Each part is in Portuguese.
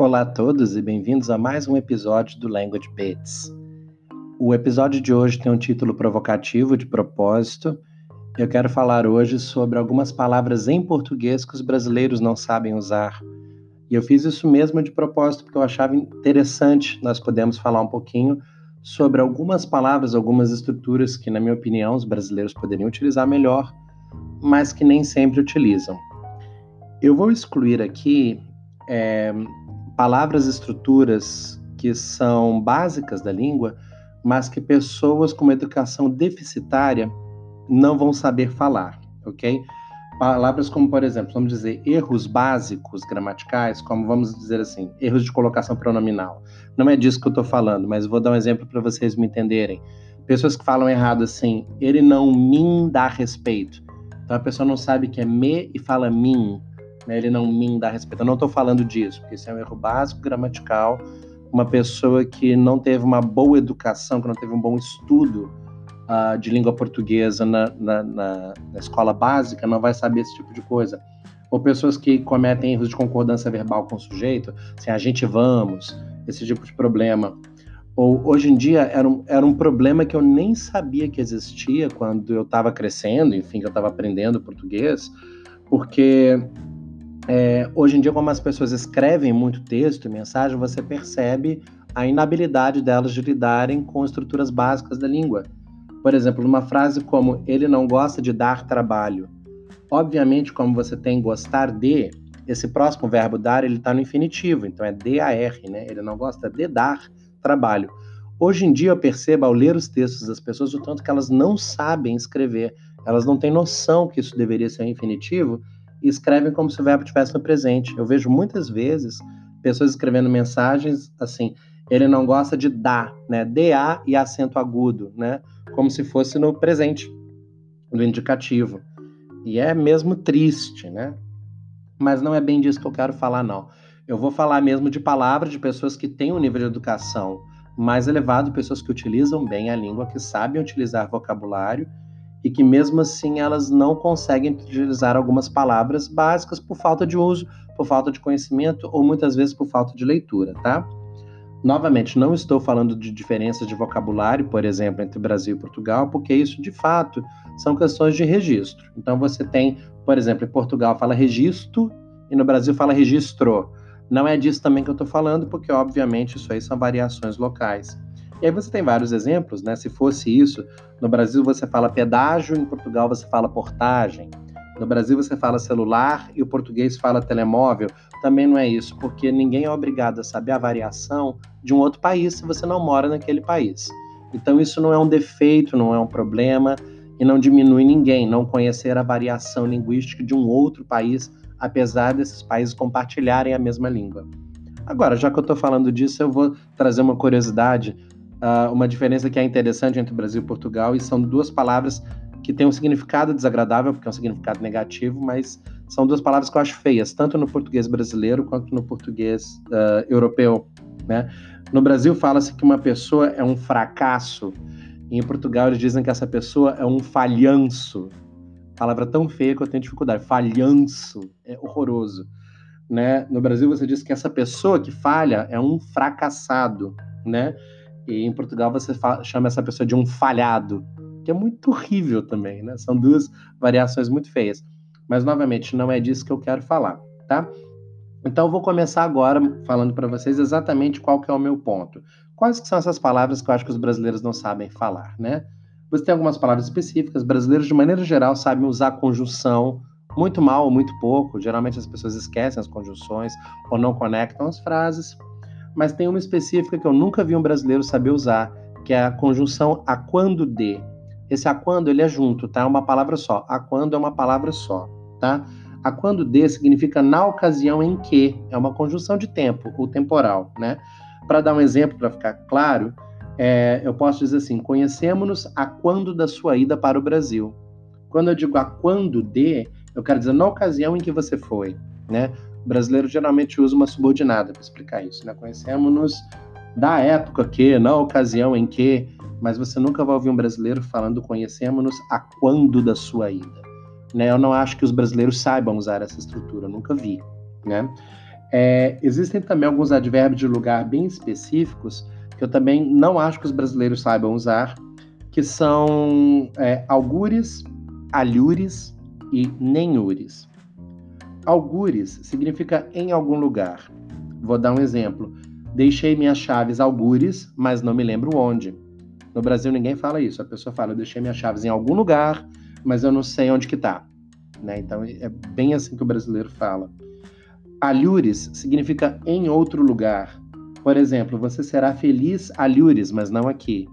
Olá a todos e bem-vindos a mais um episódio do Language Bits. O episódio de hoje tem um título provocativo de propósito. Eu quero falar hoje sobre algumas palavras em português que os brasileiros não sabem usar. E eu fiz isso mesmo de propósito porque eu achava interessante nós podemos falar um pouquinho sobre algumas palavras, algumas estruturas que, na minha opinião, os brasileiros poderiam utilizar melhor, mas que nem sempre utilizam. Eu vou excluir aqui é, palavras estruturas que são básicas da língua, mas que pessoas com uma educação deficitária não vão saber falar, ok? Palavras como, por exemplo, vamos dizer erros básicos gramaticais, como vamos dizer assim, erros de colocação pronominal. Não é disso que eu estou falando, mas vou dar um exemplo para vocês me entenderem. Pessoas que falam errado assim, ele não me dá respeito. Então a pessoa não sabe que é me e fala mim, né? ele não me dá respeito. Eu não estou falando disso, porque isso é um erro básico gramatical. Uma pessoa que não teve uma boa educação, que não teve um bom estudo uh, de língua portuguesa na, na, na, na escola básica não vai saber esse tipo de coisa. Ou pessoas que cometem erros de concordância verbal com o sujeito, assim, a gente vamos, esse tipo de problema. Ou hoje em dia era um, era um problema que eu nem sabia que existia quando eu estava crescendo, enfim, que eu estava aprendendo português, porque é, hoje em dia, como as pessoas escrevem muito texto e mensagem, você percebe a inabilidade delas de lidarem com estruturas básicas da língua. Por exemplo, numa frase como ele não gosta de dar trabalho. Obviamente, como você tem gostar de, esse próximo verbo dar, ele está no infinitivo, então é D-A-R, né? Ele não gosta de dar trabalho. Hoje em dia eu percebo ao ler os textos das pessoas o tanto que elas não sabem escrever, elas não têm noção que isso deveria ser um infinitivo e escrevem como se o verbo estivesse no presente. Eu vejo muitas vezes pessoas escrevendo mensagens assim, ele não gosta de dar, né? D-A e acento agudo, né? como se fosse no presente, no indicativo. E é mesmo triste, né? Mas não é bem disso que eu quero falar, não. Eu vou falar mesmo de palavras de pessoas que têm um nível de educação mais elevado, pessoas que utilizam bem a língua, que sabem utilizar vocabulário e que mesmo assim elas não conseguem utilizar algumas palavras básicas por falta de uso, por falta de conhecimento ou muitas vezes por falta de leitura, tá? Novamente, não estou falando de diferenças de vocabulário, por exemplo, entre Brasil e Portugal, porque isso de fato são questões de registro. Então você tem, por exemplo, em Portugal fala registro e no Brasil fala registro. Não é disso também que eu estou falando, porque obviamente isso aí são variações locais. E aí você tem vários exemplos, né? Se fosse isso, no Brasil você fala pedágio, em Portugal você fala portagem. No Brasil você fala celular e o português fala telemóvel. Também não é isso, porque ninguém é obrigado a saber a variação de um outro país se você não mora naquele país. Então isso não é um defeito, não é um problema e não diminui ninguém não conhecer a variação linguística de um outro país, apesar desses países compartilharem a mesma língua. Agora, já que eu estou falando disso, eu vou trazer uma curiosidade, uh, uma diferença que é interessante entre Brasil e Portugal, e são duas palavras que tem um significado desagradável, porque é um significado negativo, mas são duas palavras que eu acho feias, tanto no português brasileiro quanto no português uh, europeu. Né? No Brasil fala-se que uma pessoa é um fracasso, e em Portugal eles dizem que essa pessoa é um falhanço. Palavra tão feia que eu tenho dificuldade. Falhanço é horroroso. Né? No Brasil você diz que essa pessoa que falha é um fracassado, né? E em Portugal você chama essa pessoa de um falhado que é muito horrível também, né? São duas variações muito feias. Mas, novamente, não é disso que eu quero falar, tá? Então, eu vou começar agora falando para vocês exatamente qual que é o meu ponto. Quais que são essas palavras que eu acho que os brasileiros não sabem falar, né? Você tem algumas palavras específicas. Brasileiros, de maneira geral, sabem usar conjunção muito mal ou muito pouco. Geralmente as pessoas esquecem as conjunções ou não conectam as frases. Mas tem uma específica que eu nunca vi um brasileiro saber usar, que é a conjunção a quando de. Esse a quando ele é junto, tá? É uma palavra só. A quando é uma palavra só, tá? A quando de significa na ocasião em que, é uma conjunção de tempo, o temporal, né? Para dar um exemplo, para ficar claro, é, eu posso dizer assim: conhecemos-nos a quando da sua ida para o Brasil. Quando eu digo a quando de, eu quero dizer na ocasião em que você foi, né? O brasileiro geralmente usa uma subordinada para explicar isso, né? Conhecemos-nos da época que, na ocasião em que, mas você nunca vai ouvir um brasileiro falando conhecemos-nos a quando da sua ida. Né? Eu não acho que os brasileiros saibam usar essa estrutura, nunca vi. Né? É, existem também alguns advérbios de lugar bem específicos que eu também não acho que os brasileiros saibam usar, que são é, algures, alhures e nenhures. Algures significa em algum lugar. Vou dar um exemplo. Deixei minhas chaves algures, mas não me lembro onde. No Brasil ninguém fala isso. A pessoa fala, eu deixei minhas chaves em algum lugar, mas eu não sei onde que tá. Né? Então é bem assim que o brasileiro fala. Alhures significa em outro lugar. Por exemplo, você será feliz alhures, mas não aqui.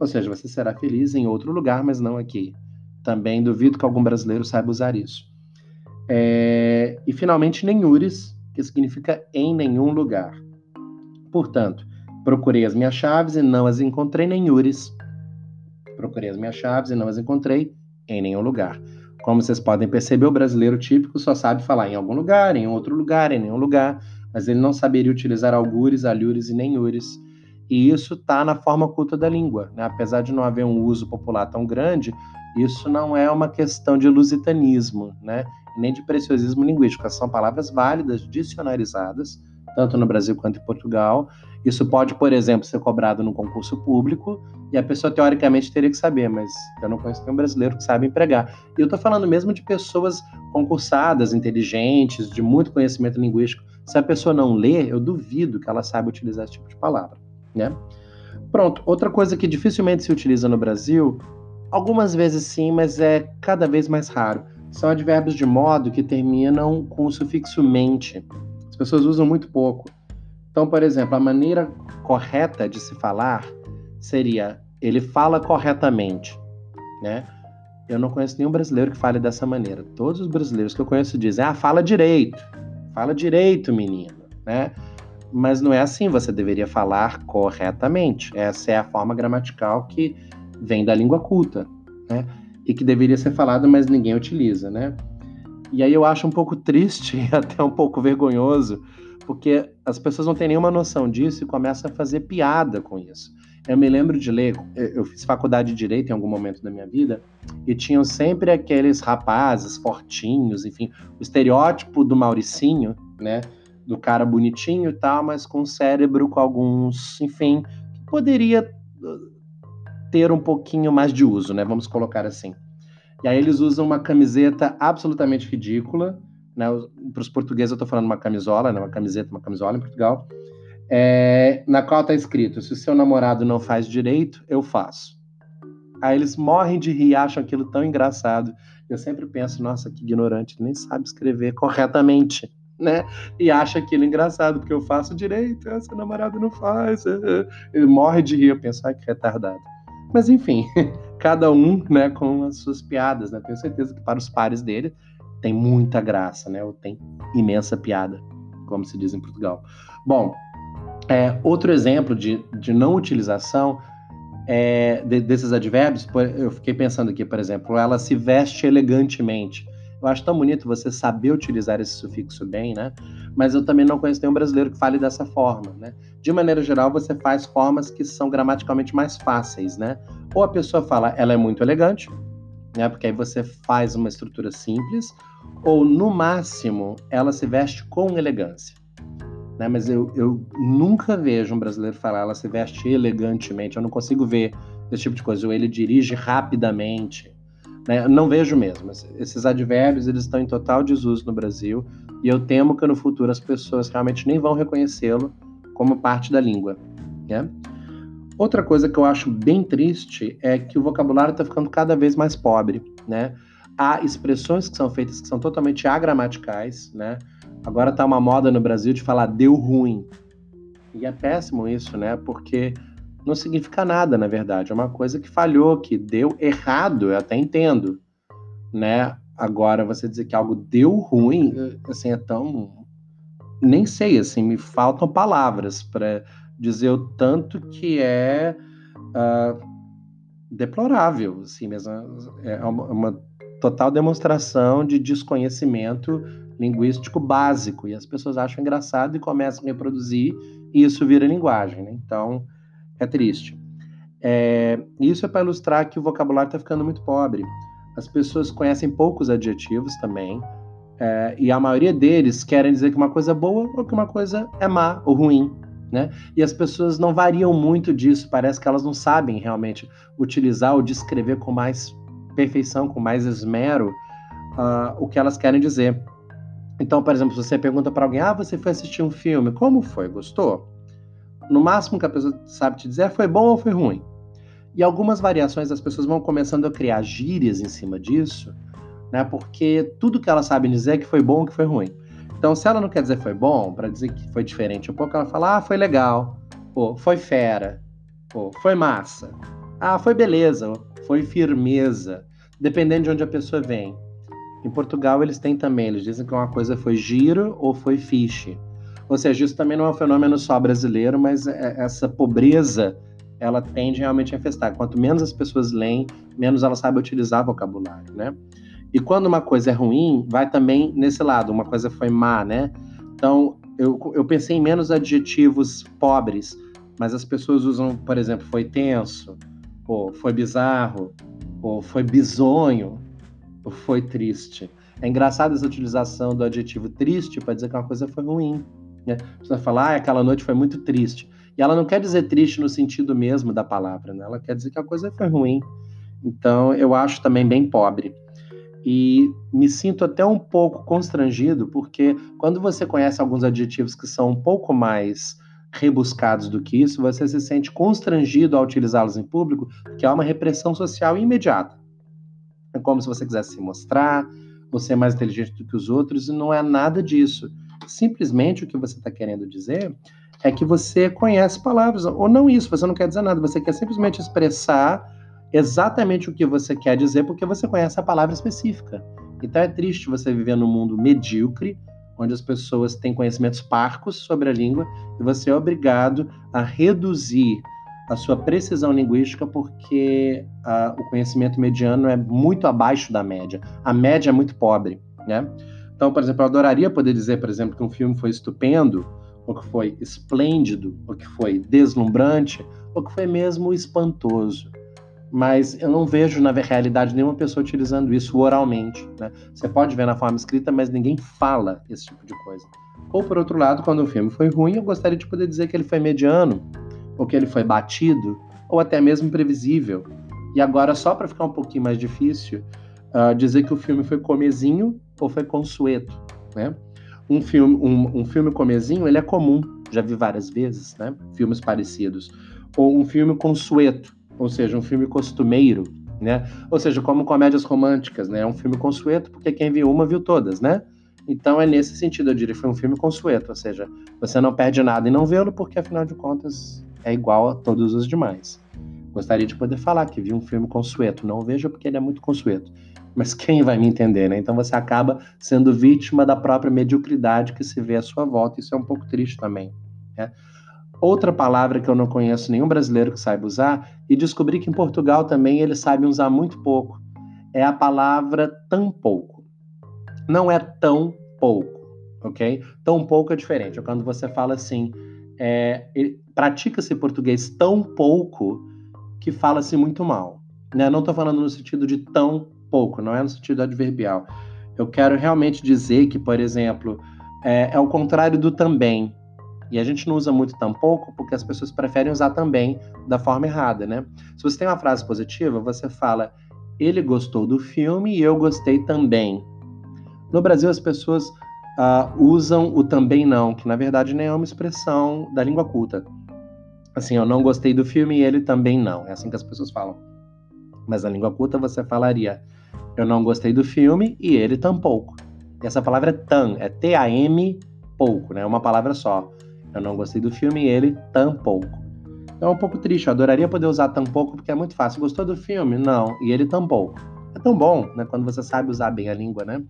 Ou seja, você será feliz em outro lugar, mas não aqui. Também duvido que algum brasileiro saiba usar isso. É... E finalmente, nenhures, que significa em nenhum lugar. Portanto, procurei as minhas chaves e não as encontrei nenhures. Procurei as minhas chaves e não as encontrei em nenhum lugar. Como vocês podem perceber, o brasileiro típico só sabe falar em algum lugar, em outro lugar, em nenhum lugar, mas ele não saberia utilizar algures, alhures e nenhures. E isso está na forma culta da língua. Né? Apesar de não haver um uso popular tão grande, isso não é uma questão de lusitanismo, né? Nem de preciosismo linguístico. São palavras válidas, dicionarizadas, tanto no Brasil quanto em Portugal. Isso pode, por exemplo, ser cobrado no concurso público e a pessoa teoricamente teria que saber, mas eu não conheço nenhum brasileiro que sabe empregar. E eu estou falando mesmo de pessoas concursadas, inteligentes, de muito conhecimento linguístico. Se a pessoa não lê, eu duvido que ela saiba utilizar esse tipo de palavra, né? Pronto, outra coisa que dificilmente se utiliza no Brasil, algumas vezes sim, mas é cada vez mais raro, são advérbios de modo que terminam com o sufixo mente. As pessoas usam muito pouco. Então, por exemplo, a maneira correta de se falar seria ele fala corretamente, né? Eu não conheço nenhum brasileiro que fale dessa maneira. Todos os brasileiros que eu conheço dizem: "Ah, fala direito. Fala direito, menino", né? Mas não é assim, você deveria falar corretamente. Essa é a forma gramatical que vem da língua culta, né? E que deveria ser falada, mas ninguém utiliza, né? E aí eu acho um pouco triste e até um pouco vergonhoso, porque as pessoas não têm nenhuma noção disso e começam a fazer piada com isso. Eu me lembro de ler, eu fiz faculdade de direito em algum momento da minha vida, e tinham sempre aqueles rapazes fortinhos, enfim, o estereótipo do Mauricinho, né? Do cara bonitinho e tal, mas com cérebro com alguns, enfim, que poderia ter um pouquinho mais de uso, né? Vamos colocar assim. E aí eles usam uma camiseta absolutamente ridícula, né? Para os portugueses eu estou falando uma camisola, né? Uma camiseta, uma camisola em Portugal, é, na qual está escrito: se o seu namorado não faz direito, eu faço. Aí eles morrem de rir, acham aquilo tão engraçado. Eu sempre penso, nossa, que ignorante, nem sabe escrever corretamente, né? E acha aquilo engraçado, porque eu faço direito, seu namorado não faz. Ele morre de rir, eu penso, ai, que retardado. Mas enfim, cada um, né, com as suas piadas, né? Tenho certeza que para os pares dele tem muita graça, né? Ou tem imensa piada, como se diz em Portugal. Bom, é, outro exemplo de, de não utilização é, de, desses advérbios, eu fiquei pensando aqui, por exemplo, ela se veste elegantemente. Eu acho tão bonito você saber utilizar esse sufixo bem, né? Mas eu também não conheço nenhum brasileiro que fale dessa forma, né? De maneira geral, você faz formas que são gramaticalmente mais fáceis, né? Ou a pessoa fala, ela é muito elegante, né? Porque aí você faz uma estrutura simples, ou no máximo, ela se veste com elegância. Né? Mas eu, eu nunca vejo um brasileiro falar, ela se veste elegantemente. Eu não consigo ver esse tipo de coisa. Ou ele dirige rapidamente. Né? Não vejo mesmo. Esses advérbios eles estão em total desuso no Brasil e eu temo que no futuro as pessoas realmente nem vão reconhecê-lo como parte da língua. Né? Outra coisa que eu acho bem triste é que o vocabulário está ficando cada vez mais pobre, né? Há expressões que são feitas que são totalmente agramaticais, né? Agora está uma moda no Brasil de falar deu ruim. E é péssimo isso, né? Porque não significa nada, na verdade. É uma coisa que falhou, que deu errado, eu até entendo, né? Agora, você dizer que algo deu ruim, assim, é tão... Nem sei, assim, me faltam palavras para dizer o tanto que é uh, deplorável, assim mesmo. É uma, uma, total demonstração de desconhecimento linguístico básico. E as pessoas acham engraçado e começam a reproduzir, e isso vira linguagem. Né? Então, é triste. É, isso é para ilustrar que o vocabulário está ficando muito pobre. As pessoas conhecem poucos adjetivos também. É, e a maioria deles querem dizer que uma coisa é boa ou que uma coisa é má ou ruim. Né? E as pessoas não variam muito disso, parece que elas não sabem realmente utilizar ou descrever com mais perfeição, com mais esmero, uh, o que elas querem dizer. Então, por exemplo, se você pergunta para alguém: Ah, você foi assistir um filme, como foi? Gostou? No máximo que a pessoa sabe te dizer é foi bom ou foi ruim. E algumas variações as pessoas vão começando a criar gírias em cima disso, né? Porque tudo que elas sabem dizer é que foi bom ou que foi ruim. Então, se ela não quer dizer foi bom, para dizer que foi diferente um pouco, ela fala: ah, foi legal, pô, foi fera, pô, foi massa, ah, foi beleza, foi firmeza, dependendo de onde a pessoa vem. Em Portugal, eles têm também, eles dizem que uma coisa foi giro ou foi fiche. Ou seja, isso também não é um fenômeno só brasileiro, mas é, essa pobreza ela tende realmente a infestar. Quanto menos as pessoas leem, menos elas sabem utilizar vocabulário, né? E quando uma coisa é ruim, vai também nesse lado, uma coisa foi má, né? Então, eu, eu pensei em menos adjetivos pobres, mas as pessoas usam, por exemplo, foi tenso, ou foi bizarro, ou foi bizonho, ou foi triste. É engraçado essa utilização do adjetivo triste para dizer que uma coisa foi ruim. Né? Falar, ah, aquela noite foi muito triste. E ela não quer dizer triste no sentido mesmo da palavra, né? ela quer dizer que a coisa foi ruim. Então, eu acho também bem pobre e me sinto até um pouco constrangido, porque quando você conhece alguns adjetivos que são um pouco mais rebuscados do que isso, você se sente constrangido a utilizá-los em público, que há uma repressão social imediata. É como se você quisesse se mostrar, você é mais inteligente do que os outros, e não é nada disso. Simplesmente o que você está querendo dizer é que você conhece palavras, ou não isso, você não quer dizer nada, você quer simplesmente expressar exatamente o que você quer dizer porque você conhece a palavra específica. Então é triste você viver num mundo medíocre, onde as pessoas têm conhecimentos parcos sobre a língua e você é obrigado a reduzir a sua precisão linguística porque uh, o conhecimento mediano é muito abaixo da média. A média é muito pobre, né? Então, por exemplo, eu adoraria poder dizer, por exemplo, que um filme foi estupendo, ou que foi esplêndido, ou que foi deslumbrante, ou que foi mesmo espantoso mas eu não vejo na realidade nenhuma pessoa utilizando isso oralmente. Né? Você pode ver na forma escrita, mas ninguém fala esse tipo de coisa. Ou por outro lado, quando o filme foi ruim, eu gostaria de poder dizer que ele foi mediano, ou que ele foi batido, ou até mesmo previsível. E agora, só para ficar um pouquinho mais difícil, uh, dizer que o filme foi comezinho ou foi consueto. Né? Um filme, um, um filme comezinho, ele é comum, já vi várias vezes, né? filmes parecidos. Ou um filme consueto, ou seja, um filme costumeiro, né? Ou seja, como comédias românticas, né? É um filme consueto porque quem viu uma viu todas, né? Então é nesse sentido, eu diria, foi um filme consueto, ou seja, você não perde nada em não vê-lo porque afinal de contas é igual a todos os demais. Gostaria de poder falar que vi um filme consueto, não veja porque ele é muito consueto. Mas quem vai me entender, né? Então você acaba sendo vítima da própria mediocridade que se vê à sua volta. Isso é um pouco triste também. Né? Outra palavra que eu não conheço nenhum brasileiro que saiba usar, e descobri que em Portugal também eles sabem usar muito pouco, é a palavra tão pouco. Não é tão pouco, ok? Tão pouco é diferente. É quando você fala assim, é, pratica-se português tão pouco que fala-se muito mal. Né? Não estou falando no sentido de tão pouco, não é no sentido adverbial. Eu quero realmente dizer que, por exemplo, é, é o contrário do também. E a gente não usa muito tampouco porque as pessoas preferem usar também da forma errada, né? Se você tem uma frase positiva, você fala ele gostou do filme e eu gostei também. No Brasil, as pessoas uh, usam o também não, que na verdade nem é uma expressão da língua culta. Assim, eu não gostei do filme e ele também não. É assim que as pessoas falam. Mas na língua culta você falaria eu não gostei do filme e ele tampouco. E essa palavra é tam, é T-A-M pouco, né? Uma palavra só. Eu não gostei do filme e ele tampouco. Então é um pouco triste, eu adoraria poder usar tampouco porque é muito fácil. Gostou do filme? Não. E ele tampouco. É tão bom, né? Quando você sabe usar bem a língua, né?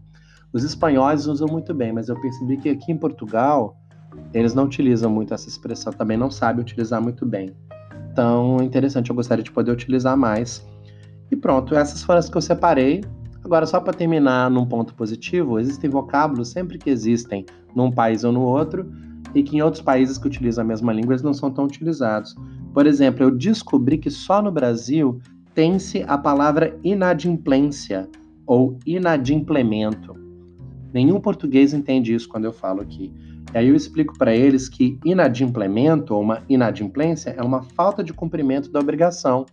Os espanhóis usam muito bem, mas eu percebi que aqui em Portugal eles não utilizam muito essa expressão, também não sabem utilizar muito bem. Então é interessante, eu gostaria de poder utilizar mais. E pronto, essas foram as que eu separei. Agora, só para terminar num ponto positivo, existem vocábulos sempre que existem num país ou no outro, e que em outros países que utilizam a mesma língua eles não são tão utilizados. Por exemplo, eu descobri que só no Brasil tem-se a palavra inadimplência ou inadimplemento. Nenhum português entende isso quando eu falo aqui. E aí eu explico para eles que inadimplemento ou uma inadimplência é uma falta de cumprimento da obrigação.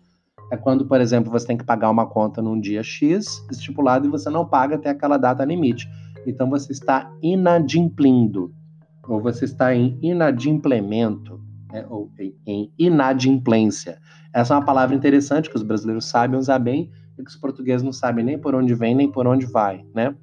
É quando, por exemplo, você tem que pagar uma conta num dia X estipulado e você não paga até aquela data limite. Então você está inadimplindo, ou você está em inadimplemento, né? ou em inadimplência. Essa é uma palavra interessante que os brasileiros sabem usar bem e que os portugueses não sabem nem por onde vem nem por onde vai, né?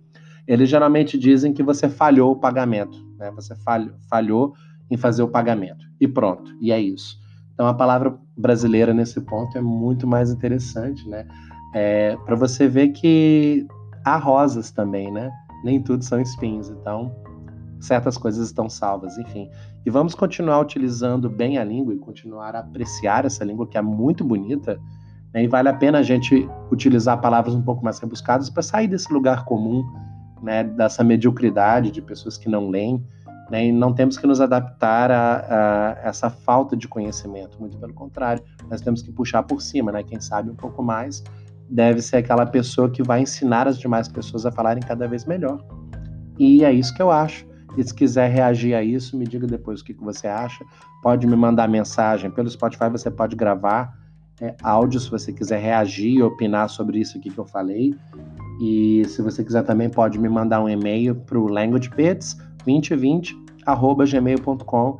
Eles geralmente dizem que você falhou o pagamento, né? Você falhou, falhou em fazer o pagamento e pronto, e é isso. Então a palavra brasileira nesse ponto é muito mais interessante, né? É, para você ver que há rosas também, né? Nem tudo são espinhos, então certas coisas estão salvas, enfim. E vamos continuar utilizando bem a língua e continuar a apreciar essa língua que é muito bonita. Né? E vale a pena a gente utilizar palavras um pouco mais rebuscadas para sair desse lugar comum né, dessa mediocridade de pessoas que não leem, né, e não temos que nos adaptar a, a, essa falta de conhecimento, muito pelo contrário, nós temos que puxar por cima, né, quem sabe um pouco mais deve ser aquela pessoa que vai ensinar as demais pessoas a falarem cada vez melhor. E é isso que eu acho. E se quiser reagir a isso, me diga depois o que, que você acha. Pode me mandar mensagem pelo Spotify, você pode gravar é, áudio se você quiser reagir opinar sobre isso aqui que eu falei. E se você quiser também pode me mandar um e-mail para o languagepits2020@gmail.com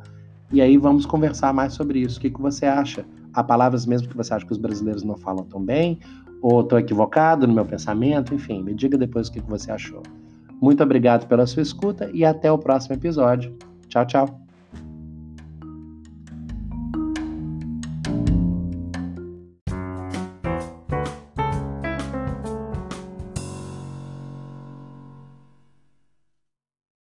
e aí vamos conversar mais sobre isso. O que, que você acha? Há palavras mesmo que você acha que os brasileiros não falam tão bem? Ou estou equivocado no meu pensamento? Enfim, me diga depois o que, que você achou. Muito obrigado pela sua escuta e até o próximo episódio. Tchau, tchau.